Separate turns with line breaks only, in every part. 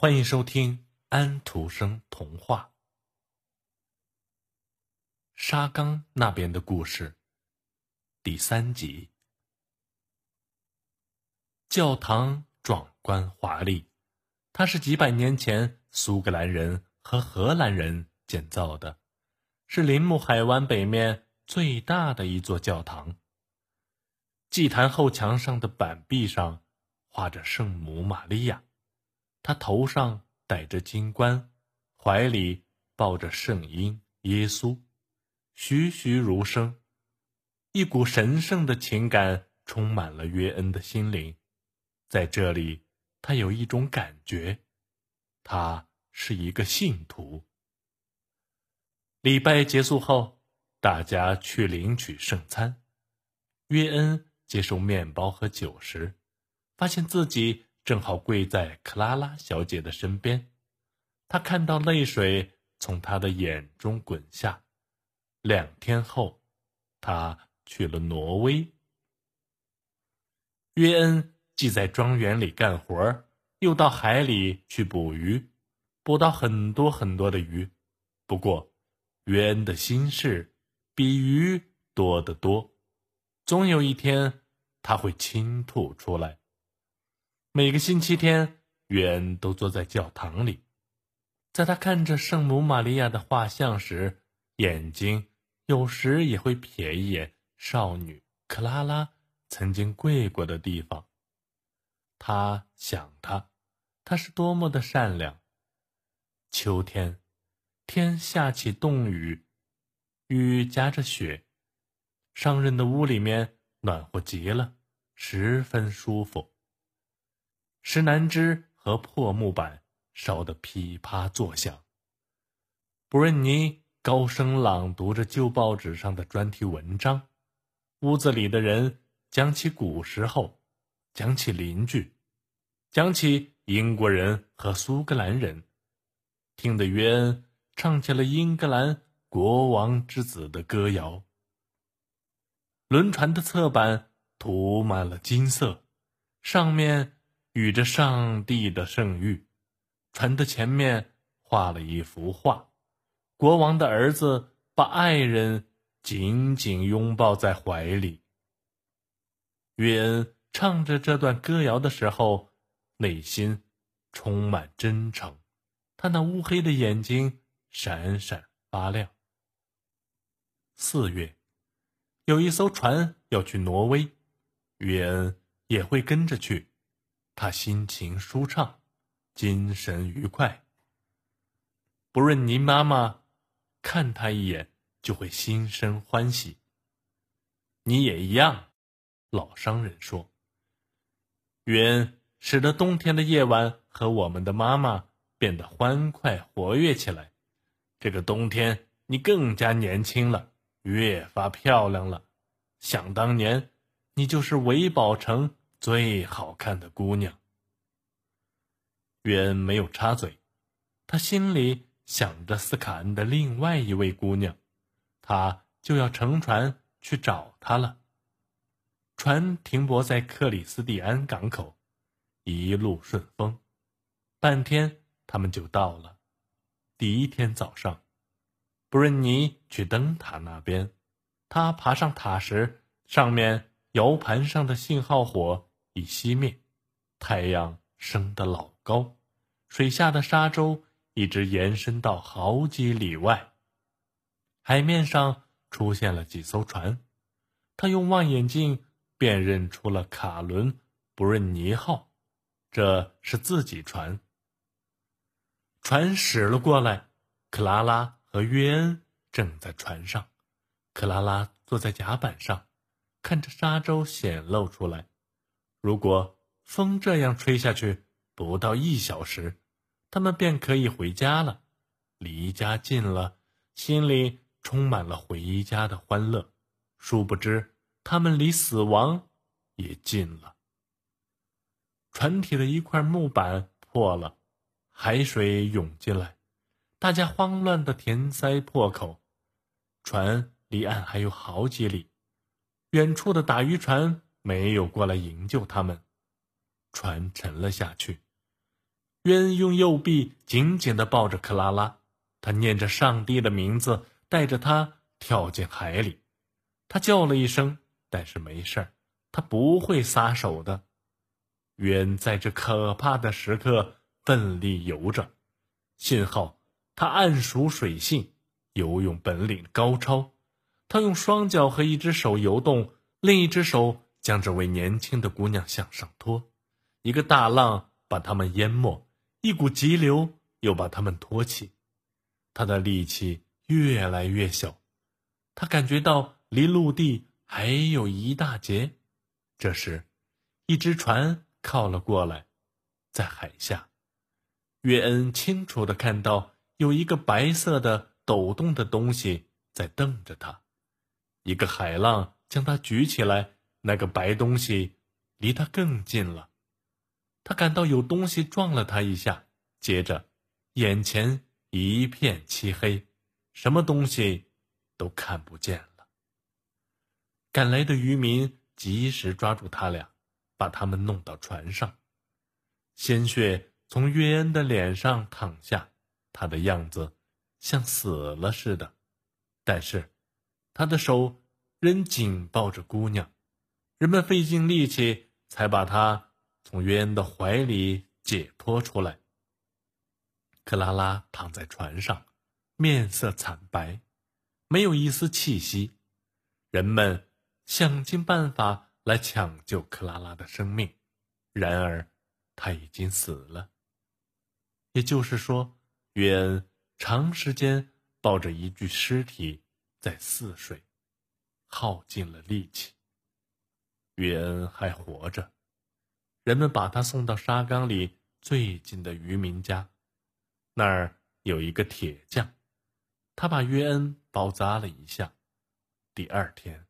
欢迎收听安徒生童话《沙冈那边的故事》第三集。教堂壮观华丽，它是几百年前苏格兰人和荷兰人建造的，是林木海湾北面最大的一座教堂。祭坛后墙上的板壁上画着圣母玛利亚，他头上戴着金冠，怀里抱着圣婴耶稣，栩栩如生。一股神圣的情感充满了约恩的心灵，在这里，他有一种感觉，他是一个信徒。礼拜结束后，大家去领取圣餐，约恩。接受面包和酒时，发现自己正好跪在克拉拉小姐的身边。他看到泪水从她的眼中滚下。两天后，他去了挪威。约恩既在庄园里干活，又到海里去捕鱼，捕到很多很多的鱼。不过，约恩的心事比鱼多得多。总有一天。他会倾吐出来。每个星期天，约恩都坐在教堂里，在他看着圣母玛利亚的画像时，眼睛有时也会瞥一眼少女克拉拉曾经跪过的地方。他想她，她是多么的善良。秋天，天下起冻雨，雨夹着雪，商人的屋里面。暖和极了，十分舒服。石楠枝和破木板烧得噼啪作响。布瑞尼高声朗读着旧报纸上的专题文章。屋子里的人讲起古时候，讲起邻居，讲起英国人和苏格兰人，听得约恩唱起了英格兰国王之子的歌谣。轮船的侧板涂满了金色，上面与着上帝的圣谕。船的前面画了一幅画，国王的儿子把爱人紧紧拥抱在怀里。约恩唱着这段歌谣的时候，内心充满真诚，他那乌黑的眼睛闪闪发亮。四月。有一艘船要去挪威，约恩也会跟着去。他心情舒畅，精神愉快。不论您妈妈看他一眼，就会心生欢喜。你也一样，老商人说。云使得冬天的夜晚和我们的妈妈变得欢快活跃起来。这个冬天，你更加年轻了。越发漂亮了。想当年，你就是维宝城最好看的姑娘。约恩没有插嘴，他心里想着斯卡恩的另外一位姑娘，他就要乘船去找她了。船停泊在克里斯蒂安港口，一路顺风，半天他们就到了。第一天早上。布瑞尼去灯塔那边，他爬上塔时，上面摇盘上的信号火已熄灭，太阳升得老高，水下的沙洲一直延伸到好几里外。海面上出现了几艘船，他用望远镜辨认出了卡伦·布伦尼号，这是自己船。船驶了过来，克拉拉。和约恩正在船上，克拉拉坐在甲板上，看着沙洲显露出来。如果风这样吹下去，不到一小时，他们便可以回家了。离家近了，心里充满了回家的欢乐。殊不知，他们离死亡也近了。船体的一块木板破了，海水涌进来。大家慌乱的填塞破口，船离岸还有好几里，远处的打渔船没有过来营救他们，船沉了下去。约恩用右臂紧紧地抱着克拉拉，他念着上帝的名字，带着她跳进海里。他叫了一声，但是没事儿，他不会撒手的。约恩在这可怕的时刻奋力游着，幸好他谙熟水性，游泳本领高超。他用双脚和一只手游动，另一只手将这位年轻的姑娘向上拖。一个大浪把他们淹没，一股急流又把他们托起。他的力气越来越小，他感觉到离陆地还有一大截。这时，一只船靠了过来，在海下，约恩清楚的看到有一个白色的抖动的东西在瞪着他。一个海浪将他举起来，那个白东西离他更近了。他感到有东西撞了他一下，接着，眼前一片漆黑，什么东西都看不见了。赶来的渔民及时抓住他俩，把他们弄到船上。鲜血从约恩的脸上淌下，他的样子像死了似的，但是。他的手仍紧抱着姑娘，人们费尽力气才把她从约恩的怀里解脱出来。克拉拉躺在船上，面色惨白，没有一丝气息。人们想尽办法来抢救克拉拉的生命，然而她已经死了。也就是说，约恩长时间抱着一具尸体。在泗水，耗尽了力气。约恩还活着，人们把他送到沙缸里最近的渔民家，那儿有一个铁匠，他把约恩包扎了一下。第二天，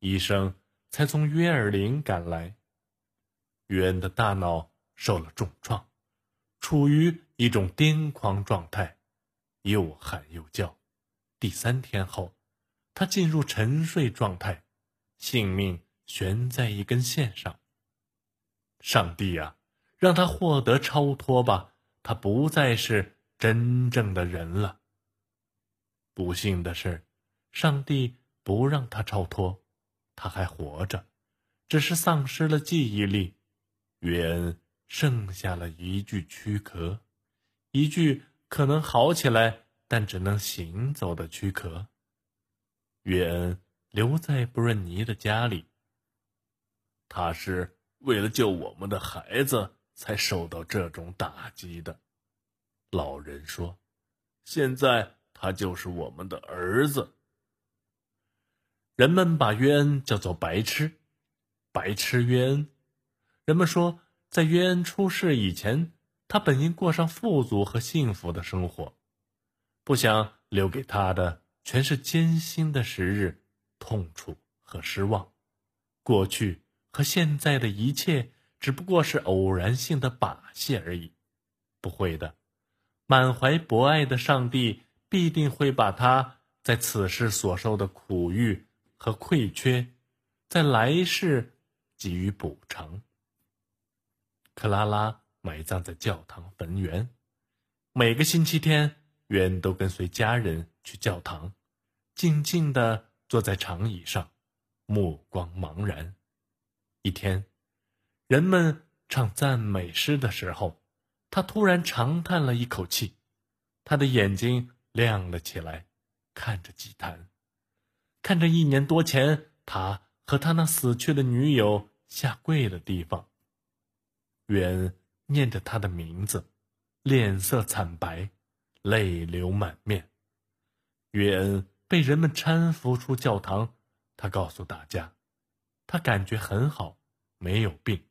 医生才从约尔林赶来。约恩的大脑受了重创，处于一种癫狂状态，又喊又叫。第三天后。他进入沉睡状态，性命悬在一根线上。上帝呀，让他获得超脱吧！他不再是真正的人了。不幸的是，上帝不让他超脱，他还活着，只是丧失了记忆力。约恩剩下了一具躯壳，一具可能好起来但只能行走的躯壳。约恩留在布润尼的家里。他是为了救我们的孩子才受到这种打击的，老人说。现在他就是我们的儿子。人们把约恩叫做白痴，白痴约恩。人们说，在约恩出事以前，他本应过上富足和幸福的生活，不想留给他的。全是艰辛的时日，痛楚和失望。过去和现在的一切只不过是偶然性的把戏而已。不会的，满怀博爱的上帝必定会把他在此世所受的苦欲和亏缺，在来世给予补偿。克拉拉埋葬在教堂坟园，每个星期天，约都跟随家人去教堂。静静地坐在长椅上，目光茫然。一天，人们唱赞美诗的时候，他突然长叹了一口气，他的眼睛亮了起来，看着祭坛，看着一年多前他和他那死去的女友下跪的地方。约恩念着他的名字，脸色惨白，泪流满面。约恩。被人们搀扶出教堂，他告诉大家，他感觉很好，没有病。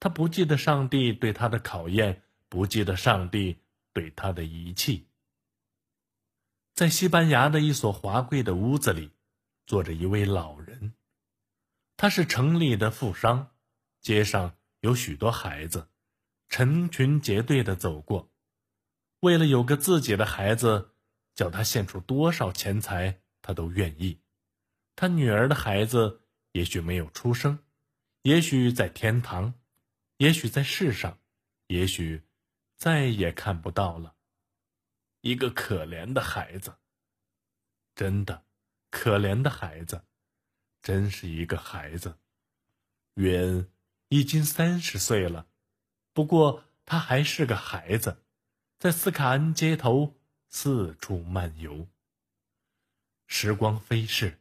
他不记得上帝对他的考验，不记得上帝对他的遗弃。在西班牙的一所华贵的屋子里，坐着一位老人，他是城里的富商。街上有许多孩子，成群结队的走过，为了有个自己的孩子。叫他献出多少钱财，他都愿意。他女儿的孩子也许没有出生，也许在天堂，也许在世上，也许再也看不到了。一个可怜的孩子，真的，可怜的孩子，真是一个孩子。约恩已经三十岁了，不过他还是个孩子，在斯卡恩街头四处漫游。时光飞逝，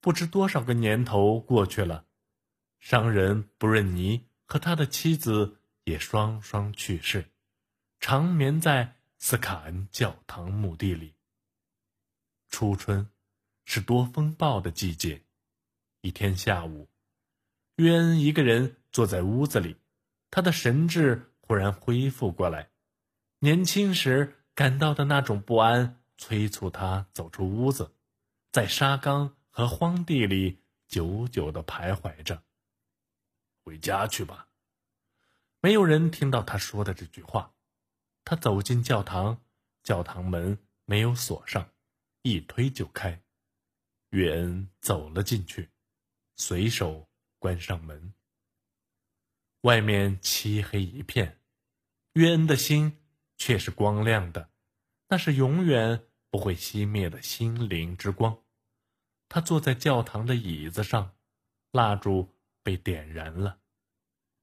不知多少个年头过去了，商人布润尼和他的妻子也双双去世，长眠在。斯卡恩教堂墓地里。初春，是多风暴的季节。一天下午，约恩一个人坐在屋子里，他的神智忽然恢复过来。年轻时感到的那种不安催促他走出屋子，在沙缸和荒地里久久的徘徊着。回家去吧。没有人听到他说的这句话。他走进教堂，教堂门没有锁上，一推就开。约恩走了进去，随手关上门。外面漆黑一片，约恩的心却是光亮的，那是永远不会熄灭的心灵之光。他坐在教堂的椅子上，蜡烛被点燃了。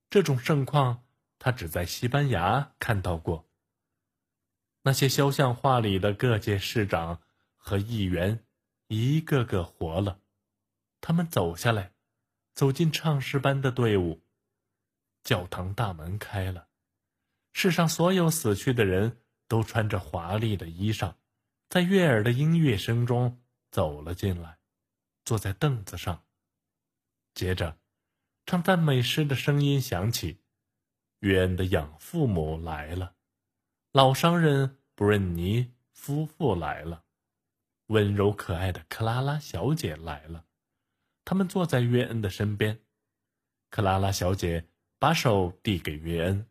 这种盛况，他只在西班牙看到过。那些肖像画里的各界市长和议员，一个个活了。他们走下来，走进唱诗班的队伍。教堂大门开了，世上所有死去的人都穿着华丽的衣裳，在悦耳的音乐声中走了进来，坐在凳子上。接着，唱赞美诗的声音响起。约恩的养父母来了。老商人布润尼夫妇来了，温柔可爱的克拉拉小姐来了，他们坐在约恩的身边。克拉拉小姐把手递给约恩，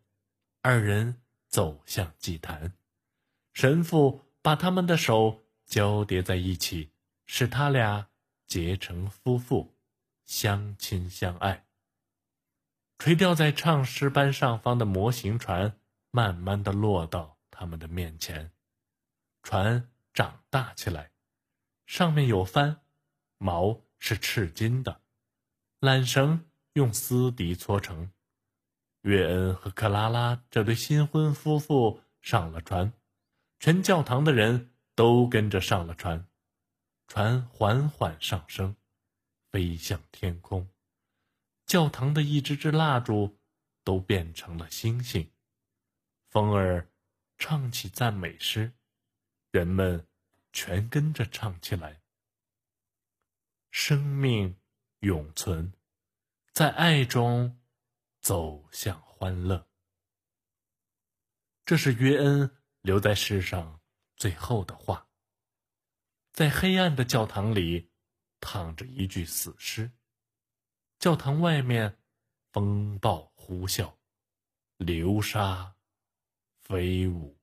二人走向祭坛。神父把他们的手交叠在一起，使他俩结成夫妇，相亲相爱。垂钓在唱诗班上方的模型船。慢慢的落到他们的面前，船长大起来，上面有帆，锚是赤金的，缆绳用丝笛搓成。约恩和克拉拉这对新婚夫妇上了船，全教堂的人都跟着上了船，船缓缓上升，飞向天空，教堂的一支支蜡烛都变成了星星。风儿唱起赞美诗，人们全跟着唱起来。生命永存，在爱中走向欢乐。这是约恩留在世上最后的话。在黑暗的教堂里，躺着一具死尸。教堂外面，风暴呼啸，流沙。飞舞。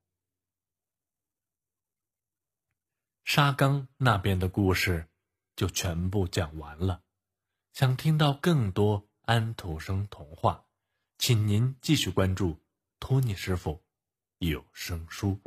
沙冈那边的故事就全部讲完了。想听到更多安徒生童话，请您继续关注托尼师傅有声书。